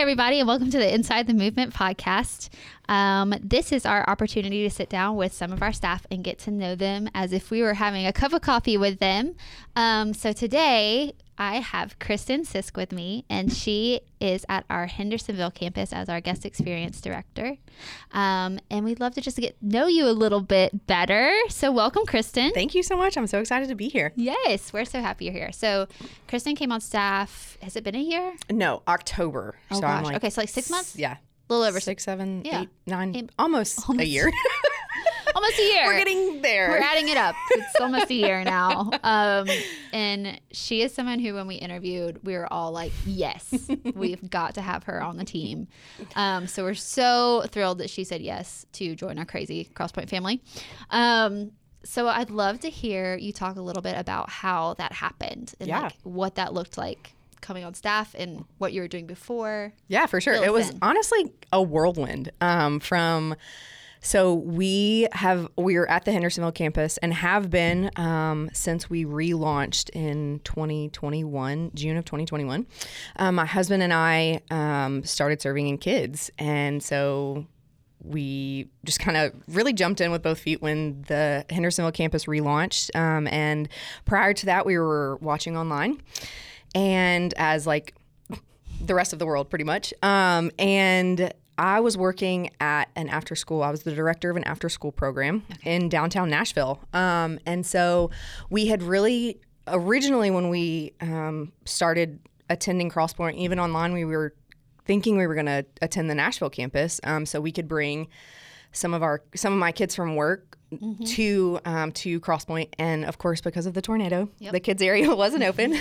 everybody, and welcome to the Inside the Movement podcast. Um, this is our opportunity to sit down with some of our staff and get to know them as if we were having a cup of coffee with them. Um, so today, I have Kristen Sisk with me, and she is at our Hendersonville campus as our guest experience director. Um, and we'd love to just get know you a little bit better. So, welcome, Kristen. Thank you so much. I'm so excited to be here. Yes, we're so happy you're here. So, Kristen came on staff. Has it been a year? No, October. Oh so gosh. Like, okay, so like six months. Yeah. A little over Six, seven, Yeah. eight, nine, Eight- almost, almost. a year. almost a year. We're getting there. We're adding it up. It's almost a year now. Um, and she is someone who, when we interviewed, we were all like, yes, we've got to have her on the team. Um, so we're so thrilled that she said yes to join our crazy Crosspoint family. Um, so I'd love to hear you talk a little bit about how that happened and Yeah. like what that looked like coming on staff and what you were doing before. Yeah, for sure. It was in. honestly a whirlwind. Um, from so we have we are at the Hendersonville campus and have been um, since we relaunched in 2021, June of 2021. Um, my husband and I um, started serving in kids, and so we just kind of really jumped in with both feet when the Hendersonville campus relaunched. Um, and prior to that, we were watching online, and as like the rest of the world pretty much. Um, and I was working at an after school. I was the director of an after school program in downtown Nashville. Um, and so we had really originally when we um, started attending Crosspoint, even online, we were thinking we were going to attend the Nashville campus, um, so we could bring some of our some of my kids from work to um, to Crosspoint, and of course because of the tornado, the kids area wasn't open,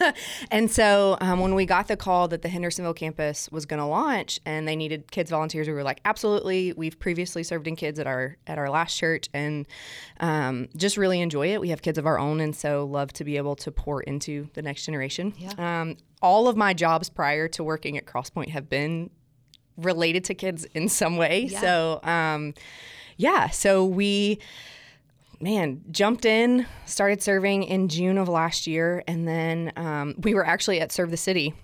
and so um, when we got the call that the Hendersonville campus was going to launch and they needed kids volunteers, we were like, absolutely. We've previously served in kids at our at our last church, and um, just really enjoy it. We have kids of our own, and so love to be able to pour into the next generation. Um, all of my jobs prior to working at Crosspoint have been related to kids in some way. So, um, yeah, so we, man, jumped in, started serving in June of last year, and then um, we were actually at Serve the City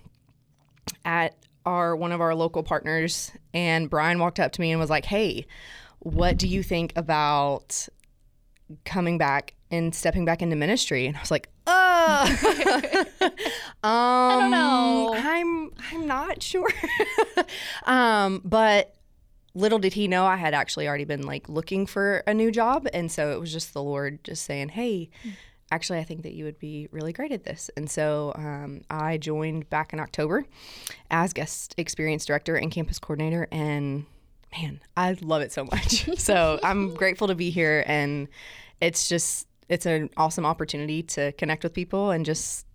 at our one of our local partners, and Brian walked up to me and was like, "Hey, what do you think about coming back and stepping back into ministry?" And I was like, "Uh, um, I don't know. I'm I'm not sure." um, but little did he know I had actually already been like looking for a new job, and so it was just the Lord just saying, "Hey." Actually, I think that you would be really great at this. And so um, I joined back in October as guest experience director and campus coordinator. And man, I love it so much. so I'm grateful to be here. And it's just, it's an awesome opportunity to connect with people and just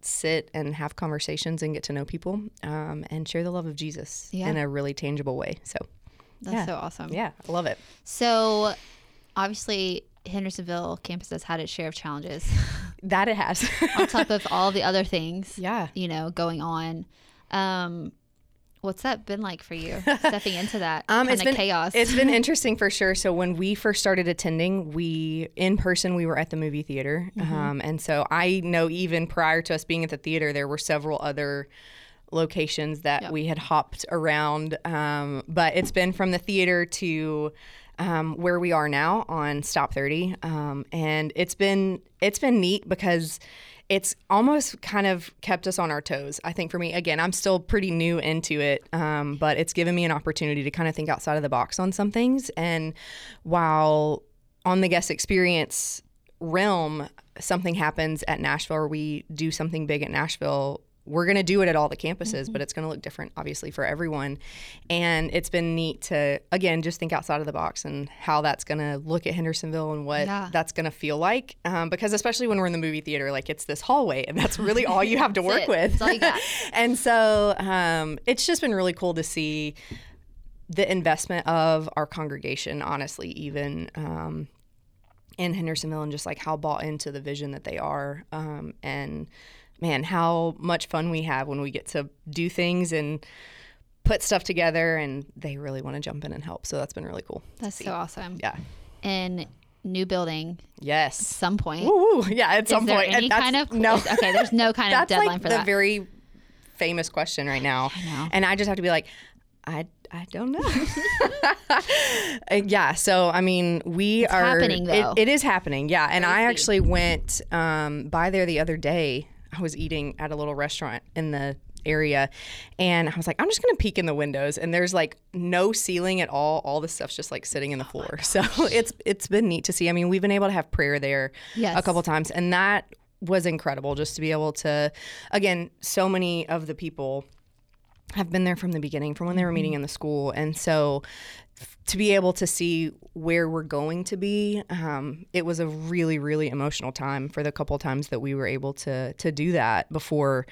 sit and have conversations and get to know people um, and share the love of Jesus Yeah. in a really tangible way. So, That's Yeah. so awesome. yeah, I love it. So, obviously, Hendersonville campus has had its share of challenges That it has. on top of all the other things, yeah. you know, going on. Um, what's that been like for you stepping into that Um, kind it's of chaos? It's been interesting for sure. So when we first started attending, we in person we were at the movie theater, Mm-hmm. um, and so I know even prior to us being at the theater, there were several other locations that we had hopped around. Um, but it's been from the theater to um, where we are now on Stop Thirty, um, and it's been it's been neat because it's almost kind of kept us on our toes. I think for me, again, I'm still pretty new into it, um, but it's given me an opportunity to kind of think outside of the box on some things. And while on the guest experience realm, something happens at Nashville or we do something big at Nashville, we're going to do it at all the campuses, but it's going to look different, obviously, for everyone. And it's been neat to, again, just think outside of the box and how that's going to look at Hendersonville and what Yeah. that's going to feel like. Um, because especially when we're in the movie theater, like it's this hallway and that's really all you have to work it. with. That's all you got. and so um, it's just been really cool to see the investment of our congregation, honestly, even um, in Hendersonville, and just like how bought into the vision that they are. Um, and man, how much fun we have when we get to do things and put stuff together, and they really want to jump in and help. So that's been really cool. That's so awesome. Yeah. And new building Yes. At some point. Woo. Yeah. At Is some there point. any That's- kind of no. okay? There's no kind of That's deadline like for the that. very famous question right now. I know. And I just have to be like, I, I don't know. Yeah. So, I mean, we are. happening, it- though. it is happening. Yeah. And I actually went um, by there the other day. I was eating at a little restaurant in the area and I was like, I'm just gonna peek in the windows and there's like no ceiling at all. All the stuff's just like sitting in Oh the floor. so it's it's been neat to see. I mean, we've been able to have prayer there Yes. a couple times and that was incredible just to be able to again, so many of the people have been there from the beginning, from when they were meeting mm-hmm. in the school. And so to be able to see where we're going to be, um, it was a really, really emotional time for the couple times that we were able to to do that before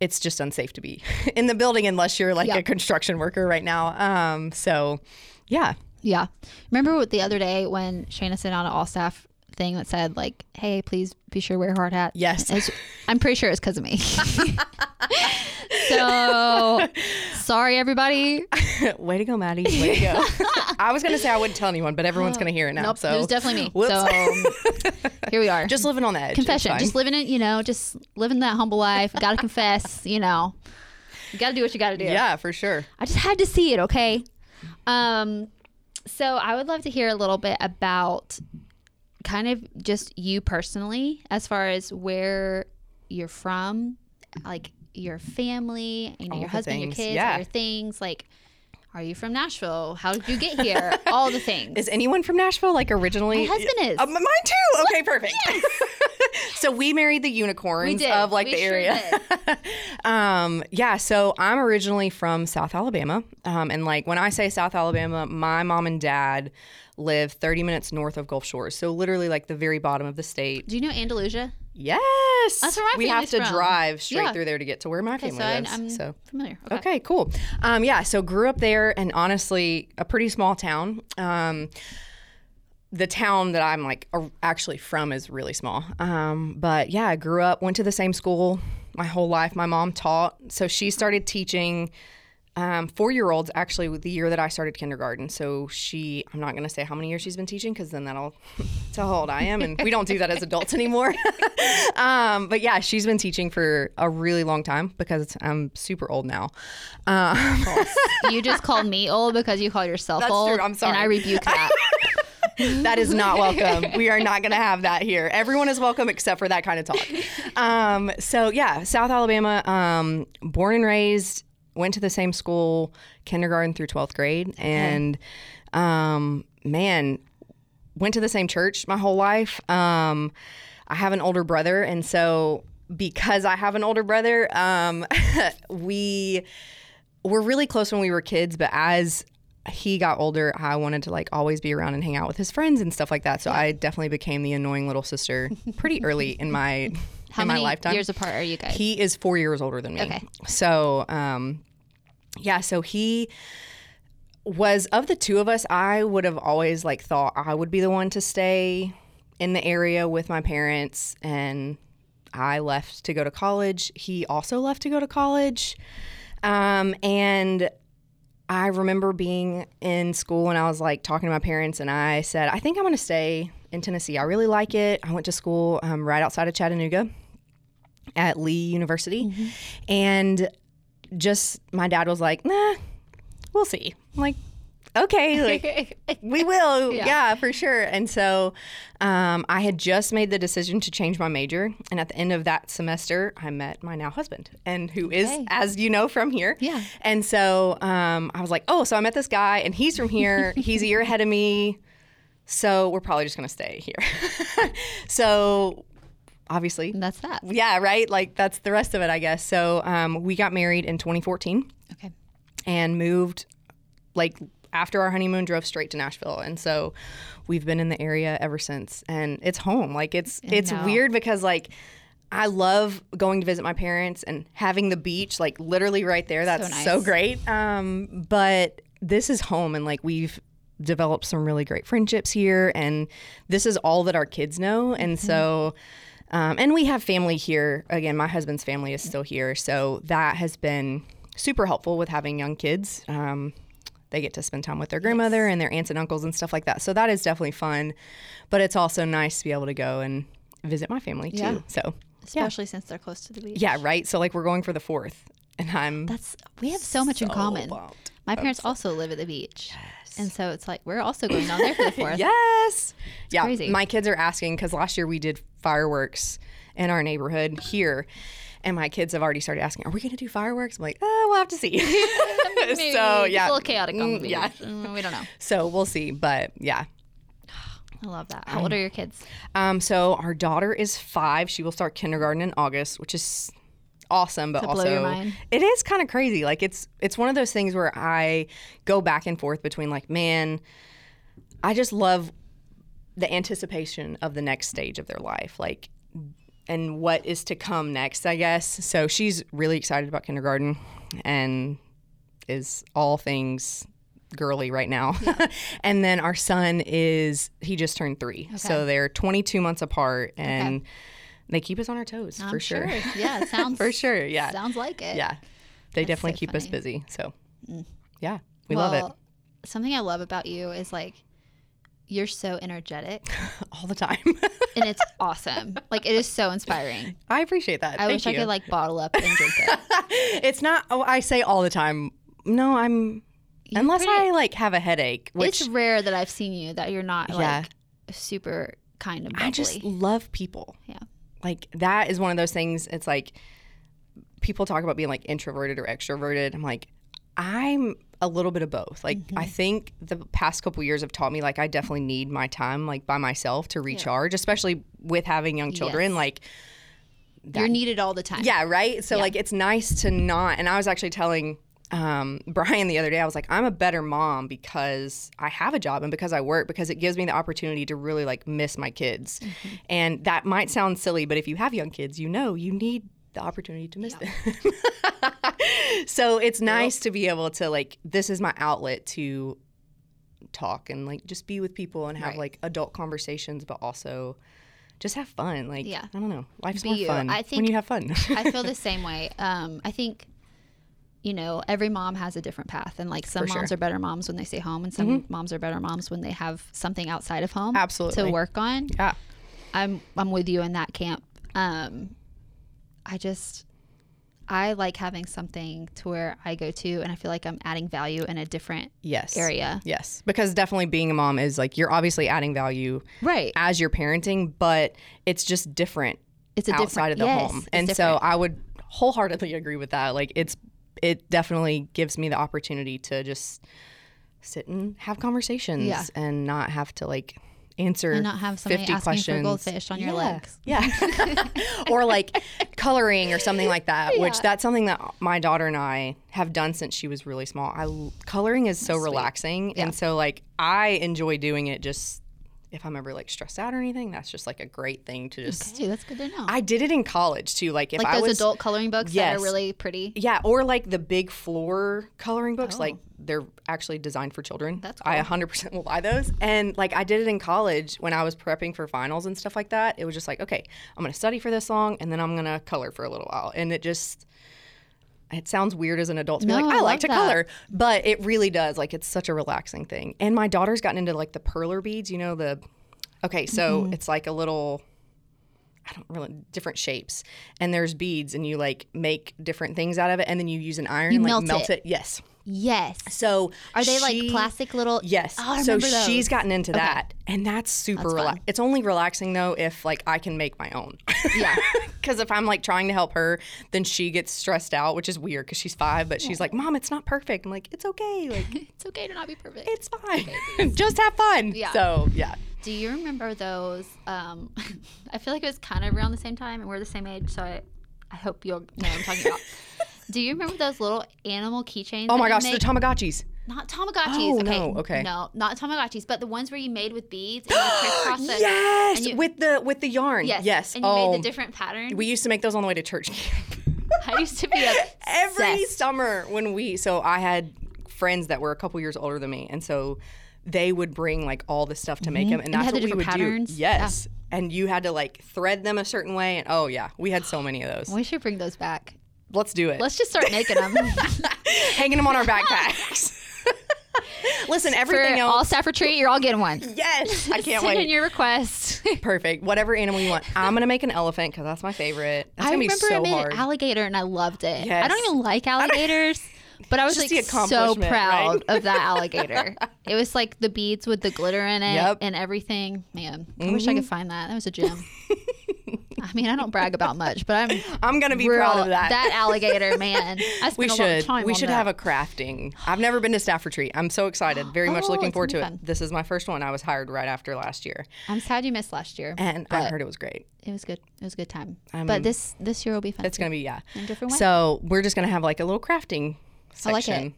it's just unsafe to be in the building unless you're like Yeah. a construction worker right now. Um, so yeah. Yeah. Remember the other day when Shayna sent out an all staff thing that said like, "Hey, please be sure to wear a hard hat." Yes. It's- I'm pretty sure it's because of me. so sorry, everybody. Way to go, Maddie. Way to go. I was gonna say I wouldn't tell anyone, but everyone's gonna hear it now. Nope, so it was definitely me. Whoops. So here we are. just living on the edge. Confession. Just living it, you know, just living that humble life. Got to confess, you know. You got to do what you got to do. yeah, for sure. I just had to see it, okay? Um so I would love to hear a little bit about kind of just you personally as far as where you're from, like your family, you know, All your husband, things, your kids, yeah. your things like are you from Nashville? How did you get here? all the things. Is anyone from Nashville? Like originally? My husband is. Uh, mine too. Okay, perfect. so we married the unicorns of like We the sure area. um, yeah. So I'm originally from South Alabama, um, and like when I say South Alabama, my mom and dad live 30 minutes north of Gulf Shores. So literally like the very bottom of the state. Do you know Andalusia? Yes. That's where my we have to from. drive straight Yeah. through there to get to where my Okay, family so lives. I'm so familiar. Okay, cool. Um, yeah, so grew up there, and honestly, a pretty small town. Um, the town that I'm like actually from is really small. Um, but yeah, I grew up, went to the same school my whole life. My mom taught, so she started teaching um, four year olds actually the year that I started kindergarten. So she, I'm not going to say how many years she's been teaching because then that'll tell how old I am. And we don't do that as adults anymore. um, but yeah, she's been teaching for a really long time because I'm super old now. Um, you just called me old because you call yourself That's old. true. I'm sorry. And I rebuke that. that is not welcome. We are not going to have that here. Everyone is welcome except for that kind of talk. Um, so yeah, South Alabama, um, born and raised, went to the same school, kindergarten through 12th grade. And um, man, went to the same church my whole life. Um, I have an older brother. And so because I have an older brother, um, we were really close when we were kids, but as he got older, I wanted to like always be around and hang out with his friends and stuff like that. So I definitely became the annoying little sister pretty early in my How in many my lifetime. years apart are you guys? He is four years older than me. Okay. So, um, yeah, so he was of the two of us, I would have always like thought I would be the one to stay in the area with my parents and I left to go to college. He also left to go to college. Um, and I remember being in school and I was like talking to my parents and I said, I think I'm going to stay in Tennessee. I really like it. I went to school um, right outside of Chattanooga at Lee University. And just my dad was like, nah, we'll see. I'm like, okay, like, we will. Yeah. Yeah. for sure. And so um, I had just made the decision to change my major. And at the end of that semester, I met my now husband, and who is, Okay. as you know, from here. Yeah. And so um, I was like, oh, so I met this guy, and he's from here. he's a year ahead of me. So we're probably just going to stay here. so obviously, That's that. yeah, right? Like that's the rest of it, I guess. So um, we got married in 2014 Okay. and moved like after our honeymoon drove straight to Nashville and so we've been in the area ever since and it's home like it's it's know. weird because like I love going to visit my parents and having the beach like literally right there that's so, nice. great um but this is home and like we've developed some really great friendships here and this is all that our kids know and Mm-hmm. so um, and we have family here. Again my husband's family is still here. So that has been super helpful with having young kids. Um, they get to spend time with their grandmother and their aunts and uncles and stuff like that. So that is definitely fun but it's also nice to be able to go and visit my family too. Yeah. so Especially since they're close to the beach. yeah right? So like we're going for the fourth and I'm That's we have so much in common. bummed. My parents also live at the beach, and so it's like we're also going down there for the fourth. Yes. yeah. crazy. My kids are asking because last year we did fireworks in our neighborhood here. And my kids have already started asking, "Are we going to do fireworks?" I'm like, "Oh, we'll have to see." So it's yeah, a little chaotic on the Mm, yeah. Mm, we don't know. So we'll see, but yeah. I love that. How old are your kids? Um, so our daughter is five. She will start kindergarten in August, which is awesome, but also it is kind of crazy. Like it's it's one of those things where I go back and forth between like, man, I just love the anticipation of the next stage of their life, like and what is to come next, I guess. So she's really excited about kindergarten and is all things girly right now. and then our son is he just turned 3. So they're 22 months apart and they keep us on our toes for I'm sure. Yeah, it sounds for sure. Yeah. Sounds like it. Yeah. They definitely so keep us busy. So mm. yeah, we love it Something I love about you is like you're so energetic all the time. and it's awesome. Like it is so inspiring. I appreciate that. I Thank wish I could like bottle up and drink it. it's not oh I say all the time. No, I'm unless pretty- I like have a headache, which it's rare that I've seen you that you're not Yeah. like super kind of bubbly. I just love people. yeah. Like that is one of those things. It's like people talk about being like introverted or extroverted. I'm like, I'm a little bit of both. Like Mm-hmm. I think the past couple years have taught me like I definitely need my time like by myself to recharge, especially with having young children. Yes. Like You're needed all the time. yeah, right. So like it's nice to not. And I was actually telling um, Brian the other day, I was like, I'm a better mom because I have a job and because I work because it gives me the opportunity to really like miss my kids. And that might sound silly, but if you have young kids, you know you need the opportunity to miss them. so it's nice to be able to like this is my outlet to talk and like just be with people and have Right. like adult conversations, but also. Just have fun, like Yeah. I don't know. Life's Be more you. fun I think, when you have fun. I feel the same way. Um, I think, you know, every mom has a different path, and like some For sure. Mm-hmm. moms are better moms when they stay home, and some moms are better moms when they have something outside of home Absolutely. to work on. Yeah. I'm I'm with you in that camp. Um, I just I like having something to where I go to, and I feel like I'm adding value in a different Yes. area. Yes. Because definitely being a mom is like you're obviously adding value Right. as you're parenting, but it's just different It's a outside of the yes, home. And so. I would wholeheartedly agree with that. Like it's it definitely gives me the opportunity to just sit and have conversations Yeah. and not have to like answer and not have somebody 50 asking questions. for goldfish on your Yeah. legs. Yeah. or like coloring or something like that, which that's something that my daughter and I have done since she was really small. I coloring is so relaxing Yeah. and so like I enjoy doing it just if I'm ever like stressed out or anything, that's just like a great thing to just Okay, that's good to know. I did it in college too. Like if like I was adult coloring books that Yes. are really pretty. yeah, or like the big floor coloring books, Oh. like they're actually designed for children. That's I 100% will buy those. And like I did it in college when I was prepping for finals and stuff like that. It was just like, okay, I'm going to study for this long and then I'm going to color for a little while. And it just, it sounds weird as an adult to be No, like, I I like to that. color, but it really does. Like it's such a relaxing thing. And my daughter's gotten into like the perler beads, you know, the, okay, so Mm-hmm. it's like a little, I don't really different shapes, and there's beads, and you like make different things out of it, and then you use an iron You and like melt melt it. it. Yes. Yes. So Are they she- like plastic little? Yes. Oh, so those. she's gotten into that, and that's super relaxing. It's only relaxing though if like I can make my own. Yeah. Because if I'm like trying to help her, then she gets stressed out, which is weird because she's five, but she's like, "Mom, it's not perfect." I'm like, "It's okay. Like it's okay to not be perfect. it's fine. Just have fun." Yeah. So yeah. Do you remember those? Um, I feel like it was kind of around the same time, and we're the same age, so I, I hope you'll know what I'm talking about. Do you remember those little animal keychains? Oh my gosh, the Tamagotchis. not Tamagotchis. Oh, okay. no, okay. No, not Tamagotchis, but the ones where you made with beads and you crisscross yes, and you- with the with the yarn. Yes. Yes. And you oh, made the different patterns. we used to make those on the way to church. I used to be obsessed. every summer when we so I had friends that were a couple years older than me, and so they would bring like all the stuff to make them, and Mm-hmm. And that's what we would patterns? do. Yes, and you had to like thread them a certain way, and oh yeah, we had so many of those. We should bring those back. Let's do it. Let's just start making them. Hanging them on our backpacks. Listen, For everything all else. staff retreat, you're all getting one. yes, I can't wait. Send in wait. your request. Perfect. Whatever animal you want. I'm gonna make an elephant because that's my favorite. That's I gonna be remember so I made hard. an alligator and I loved it. I don't even like alligators, but I was Just like so proud right? of that alligator. it was like the beads with the glitter in it Yep. Mm-hmm. and everything. Man, I wish I could find that. That was a gem. I mean, I don't brag about much, but I'm I'm gonna be real, proud of that. That alligator, man. We a lot of should. We should that. have a crafting. I've never been to staff retreat. I'm so excited. Very much Oh, looking forward to gonna it. This is my first one. I was hired right after last year, I'm sad you missed last year, and I heard it was great. it was good. It was a good time. Um, but this this year will be fun. It's gonna be yeah. in different way. So we're just gonna have like a little crafting I like it.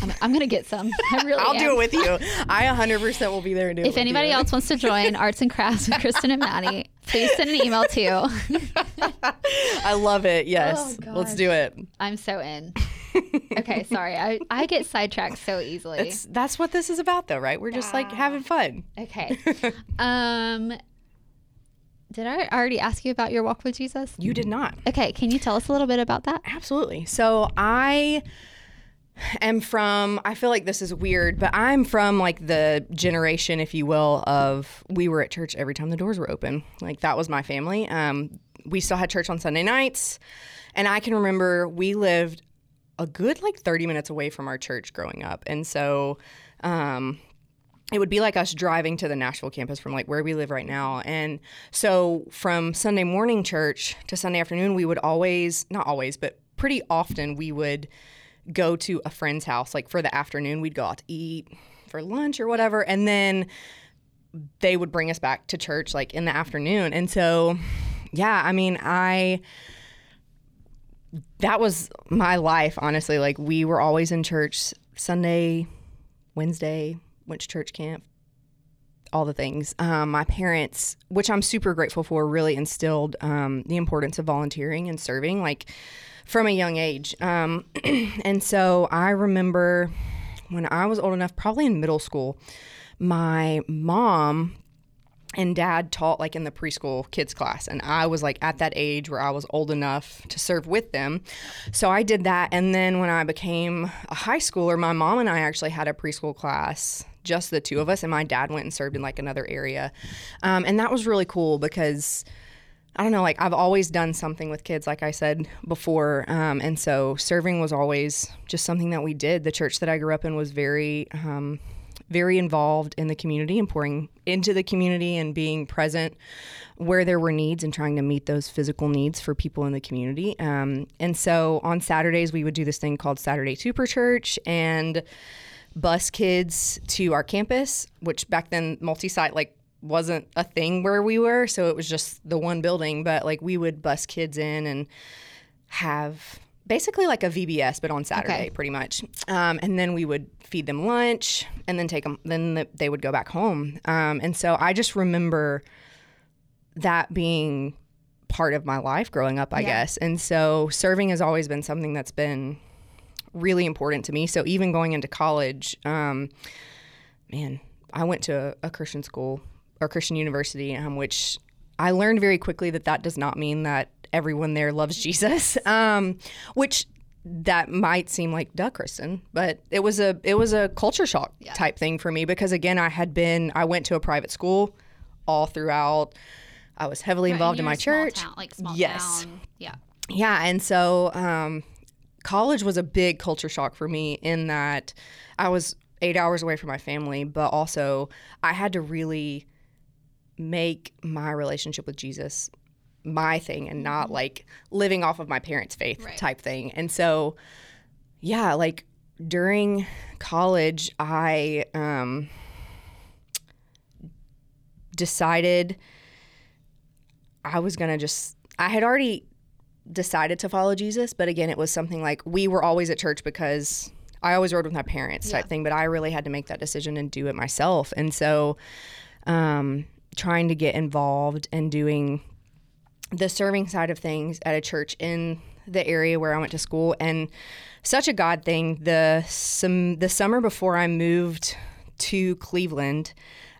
I'm, I'm gonna get some. I really I'll am. do it with you. I 100% will be there and do it. If anybody you. else wants to join Arts and Crafts with Kristen and Maddie, please send an email to. I love it. Yes, Oh, let's do it. I'm so in. Okay, sorry. I, I get sidetracked so easily. It's, that's what this is about, though, right? We're just like having fun. Okay. Um, did I already ask you about your walk with Jesus? You did not. Okay, can you tell us a little bit about that? Absolutely. So I am from, I feel like this is weird, but I'm from like the generation, if you will, of we were at church every time the doors were open. Like that was my family. Um, we still had church on Sunday nights. And I can remember we lived a good like 30 minutes away from our church growing up. And so, um, it would be like us driving to the Nashville campus from like where we live right now. And so from Sunday morning church to Sunday afternoon, we would always, not always, but pretty often we would go to a friend's house. Like for the afternoon, we'd go out to eat for lunch or whatever. And then they would bring us back to church like in the afternoon. And so, yeah, I mean, I that was my life, honestly. Like we were always in church Sunday, Wednesday, went to church camp, all the things. Um, my parents, which I'm super grateful for, really instilled um, the importance of volunteering and serving, like from a young age. Um, and so I remember when I was old enough, probably in middle school, my mom and dad taught like in the preschool kids class. And i was like at that age where i was old enough to serve with them. So i did that. And then when i became a high schooler my mom and i actually had a preschool class just the two of us. And my dad went and served in like another area. Um, and that was really cool because I don't know, like I've always done something with kids, like I said before. Um, and so serving was always just something that we did. The church that I grew up in was very, um, very involved in the community and pouring into the community and being present where there were needs and trying to meet those physical needs for people in the community. Um, and so on Saturdays, we would do this thing called Saturday Super Church and bus kids to our campus, which back then multi site, like, wasn't a thing where we were so it was just the one building but like we would bus kids in and have basically like a VBS but on Saturday Okay. pretty much um, and then we would feed them lunch and then take them then the, they would go back home um, and so I just remember that being part of my life growing up I Yeah. guess and so serving has always been something that's been really important to me so even going into college um, man, I went to a, a Christian school or Christian university, um, which I learned very quickly that that does not mean that everyone there loves Jesus. Um, which that might seem like duh, Kristen, but it was a it was a culture shock type thing for me because again, I had been I went to a private school all throughout. I was heavily involved in my church. town, like small Yes. town. Yeah. Yeah, and so um, college was a big culture shock for me in that I was eight hours away from my family, but also I had to really make my relationship with Jesus my thing and not like living off of my parents' faith Right. type thing. And so, yeah, like during college, I um, decided I was gonna just. I had already decided to follow Jesus, but again, it was something like we were always at church because I always rode with my parents type Yeah. thing, but I really had to make that decision and do it myself. And so, um, trying to get involved and doing the serving side of things at a church in the area where I went to school, and such a God thing. The some the summer before I moved to Cleveland,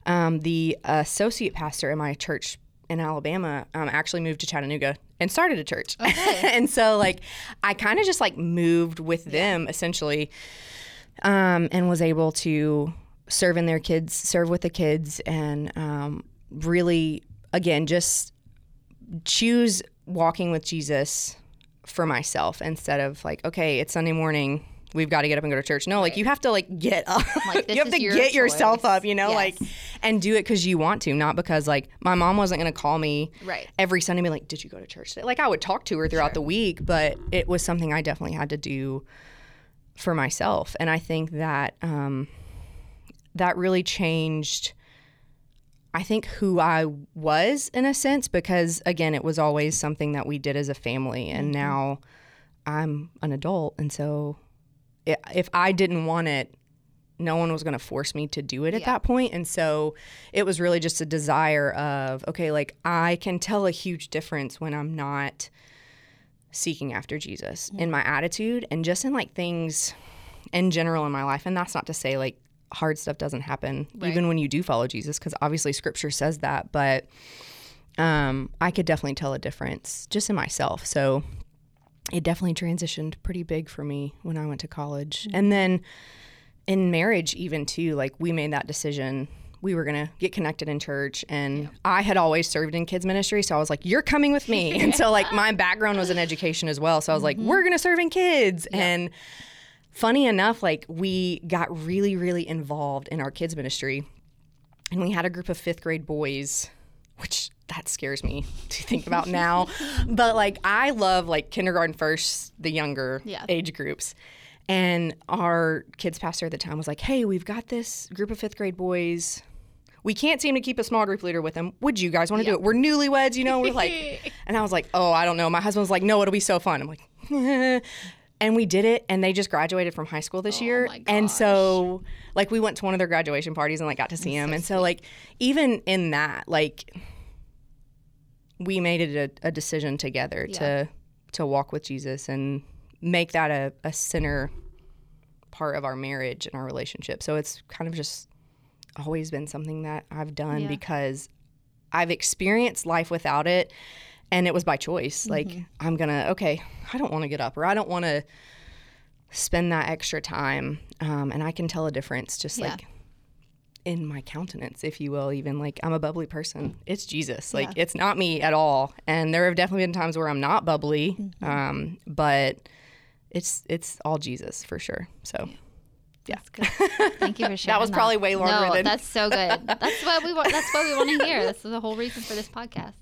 um, the associate pastor in my church in Alabama um, actually moved to Chattanooga and started a church. and so like I kind of just like moved with them essentially um, and was able to serve in their kids, serve with the kids, and um, really, again, just choose walking with Jesus for myself instead of like, okay, it's Sunday morning. We've got to get up and go to church. No, like you have to like get up. Like, this you have to your get yourself up, you know, Yes. like and do it because you want to, not because like my mom wasn't going to call me Right. every Sunday and be like, "Did you go to church?" Today? Like I would talk to her throughout the week, but it was something I definitely had to do for myself, and I think that um, that really changed. I think who I was in a sense because again, it was always something that we did as a family, and mm-hmm. now I'm an adult, and so if I didn't want it, no one was going to force me to do it at Yeah. that point and so it was really just a desire of okay like i can tell a huge difference when i'm not seeking after jesus in my attitude and just in like things in general in my life and that's not to say like hard stuff doesn't happen even when you do follow jesus because obviously scripture says that but um, i could definitely tell a difference just in myself. So it definitely transitioned pretty big for me when i went to college. And then in marriage even too like we made that decision. We were going to get connected in church and i had always served in kids ministry so i was like you're coming with me. And so like my background was in education as well so i was like we're going to serve in kids. And funny enough like we got really really involved in our kids ministry and we had a group of fifth grade boys which that scares me to think about now. But like i love like kindergarten first the younger Yeah. age groups. And our kids pastor at the time was like hey we've got this group of fifth grade boys. We can't seem to keep a small group leader with them. Would you guys want to do it? We're newlyweds you know? We're like and i was like oh i don't know. My husband was like no it'll be so fun. I'm like and we did it and they just graduated from high school this year. my and so like we went to one of their graduation parties and like got to see him. and so like even in that like we made it a, a decision together to to walk with jesus and make that a, a center part of our marriage and our relationship. So it's kind of just always been something that i've done Yeah. because i've experienced life without it and it was by choice like Mm-hmm. i'm gonna okay i don't want to get up or i don't want to spend that extra time um, and i can tell a difference just Yeah. like in my countenance if you will even like i'm a bubbly person it's jesus like Yeah. it's not me at all and there have definitely been times where i'm not bubbly Mm-hmm. um, but it's it's all jesus for sure so yeah, That's good. Thank you for sharing. That was probably way longer no, than- that's so good. That's what we want. That's what we want to hear. That's the whole reason for this podcast.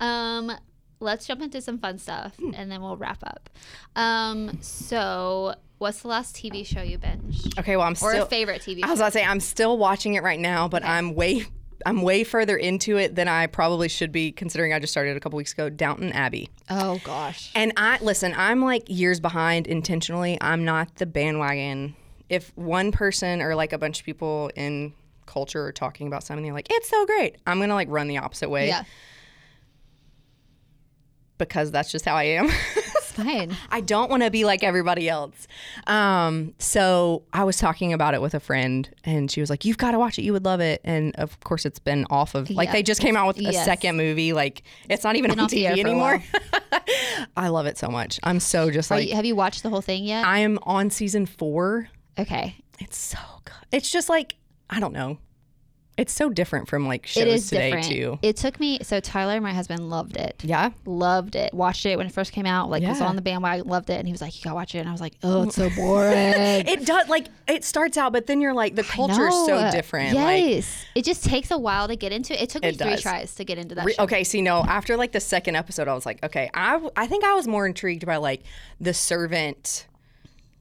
Um, let's jump into some fun stuff, Hmm. and then we'll wrap up. Um, so what's the last TV show you binged, okay well i'm or still a favorite TV I was about to say I'm still watching it right now, but I'm way I'm way further into it than I probably should be considering I just started a couple weeks ago, Downton Abbey. Oh gosh. And I listen, I'm like years behind intentionally. I'm not the bandwagon. If one person or like a bunch of people in culture are talking about something, they're like, it's so great. I'm gonna like run the opposite way Yeah, because that's just how I am. it's fine. I don't want to be like everybody else. Um, so I was talking about it with a friend, and she was like, "You've got to watch it. You would love it." And of course, it's been off of like they just came out with a Yes. second movie. Like it's not even Been on off the air TV anymore. I love it so much. I'm so just Are like you, have you watched the whole thing yet? I am on season four. okay. It's so good. It's just like I don't know. It's so different from like shows It is today different. too. It took me. So Tyler, my husband, loved it. Yeah. Loved it. Watched it when it first came out. Like was on the bandwagon. Loved it. And he was like, "You gotta watch it." And I was like, "Oh, it's so boring." It does like it starts out, but then you're like the culture is so different. Like Yes, it just takes a while to get into it. It took me It three does. tries to get into that. Re- show. okay, see, no, after like the second episode, I was like, okay, I I think I was more intrigued by like the servant.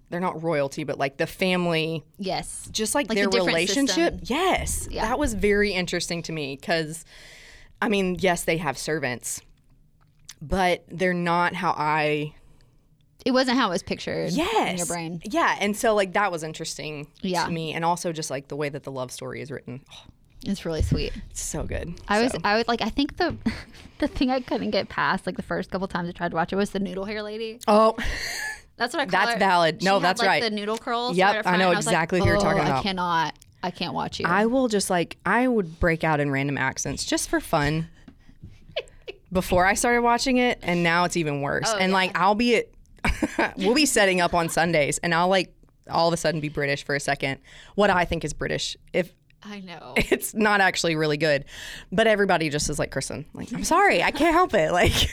They're not royalty, but like the family, Yes, just like, Like their the relationship. system. Yes, Yeah. that was very interesting to me because, I mean, yes, they have servants, but they're not how I. it wasn't how it was pictured. Yes, in your brain. Yeah, and so like that was interesting Yeah. to me, and also just like the way that the love story is written. Oh, It's really sweet. it's so good. I was, I was like, I think the, the thing I couldn't get past, like the first couple times I tried to watch it, was the noodle hair lady. Oh, That's what I. Call That's valid. She No, had, that's like, right. The noodle curls. Yep, right I know was like, exactly who you're talking "Oh, about." I cannot. I can't watch you. I will just like I would break out in random accents just for fun before I started watching it, and now it's even worse. Oh, and yeah. like I'll be at, we'll be setting up on Sundays, and I'll like all of a sudden be British for a second. What I think is British, if I know. it's not actually really good, but everybody just is like Kristen. Like, I'm sorry, I can't help it. Like,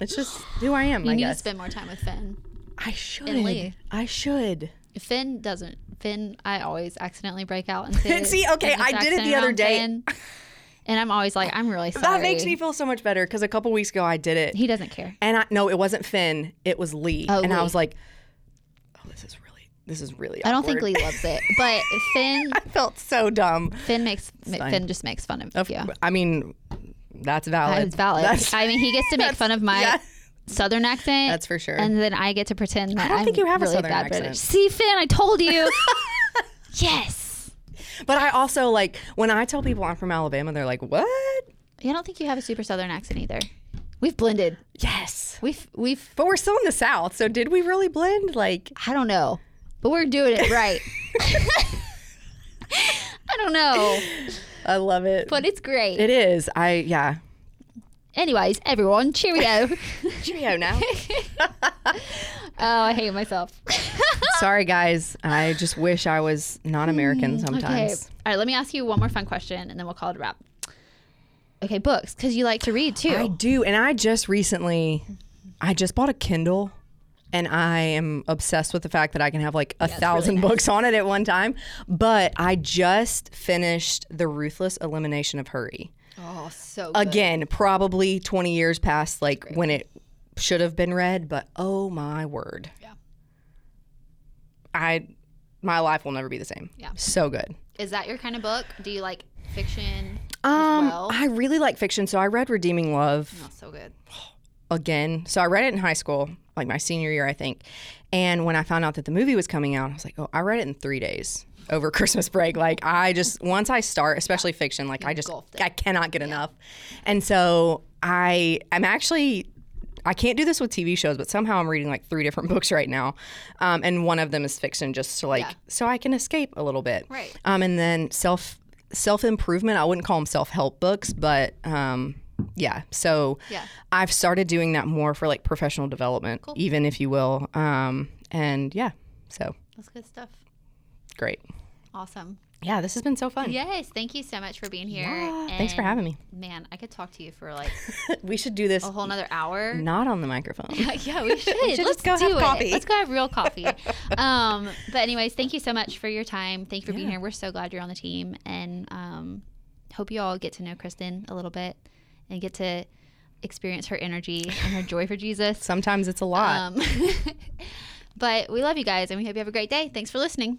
it's just who I am. You I need to spend more time with Finn. I should. Lee. I should. Finn doesn't. Finn, I always accidentally break out and say. See, okay, I did it the other day. Finn, and I'm always like, I'm really sorry. That makes me feel so much better because a couple weeks ago I did it, He doesn't care. and I no, it wasn't Finn. It was Lee, Oh, and I was like, oh, this is really, this is really. I don't think. Lee loves it, but Finn, I felt so dumb. Finn makes. Finn just makes fun of, Of- you. I mean, that's valid. It's valid. That's, I mean, he gets to make fun of my yeah. Southern accent. That's for sure. And then I get to pretend that don't I'm think you have a Southern bad accent. British. See, Finn, I told you. yes. but I also like when I tell people I'm from Alabama, they're like, "What?" I don't think you have a super southern accent either. We've blended. Yes, We've we've but we're still in the South, so did we really blend? Like, I don't know, but we're doing it right. I don't know, I love it. but it's great. it is. I yeah. Anyways, everyone, cheerio. Cheerio now. oh, I hate myself. Sorry, guys. I just wish I was not American mm, Okay. sometimes. All right, let me ask you one more fun question and then we'll call it a wrap. Okay, books, because you like to read too. I do, and I just recently, I just bought a Kindle, and I am obsessed with the fact that I can have like a thousand really books on it at one time. But I just finished the Ruthless Elimination of Hurry. Oh, so good. Again, probably twenty years past like when it should have been read, but oh my word, Yeah. I my life will never be the same. Yeah. so good. Is that your kind of book? Do you like fiction Um, well? I really like fiction, so I read Redeeming Love. oh, so good. again. So I read it in high school, like my senior year, I think. And when I found out that the movie was coming out, I was like, oh, I read it in three days over Christmas break. Like I just once I start, especially fiction, like I just I cannot get enough. And so I I'm actually I can't do this with TV shows, but somehow I'm reading like three different books right now, um, and one of them is fiction, just to like Yeah. so I can escape a little bit. Right. Um, and then self self improvement. I wouldn't call them self help books, but um, yeah. So Yeah. I've started doing that more for like professional development, even if you will. Um, and yeah, so That's good stuff. Great. Awesome. Yeah, this has been so fun. Yes, thank you so much for being here. Yeah, thanks for having me. Man, I could talk to you for like we should do this a whole nother hour. not on the microphone. yeah, we should. should Let's just go do have it. coffee. Let's go have real coffee. um, but anyways, thank you so much for your time. Thank you for being here. We're so glad you're on the team, and um, hope you all get to know Kristen a little bit and get to experience her energy and her joy for Jesus. Sometimes it's a lot. Um, but we love you guys, and we hope you have a great day. Thanks for listening.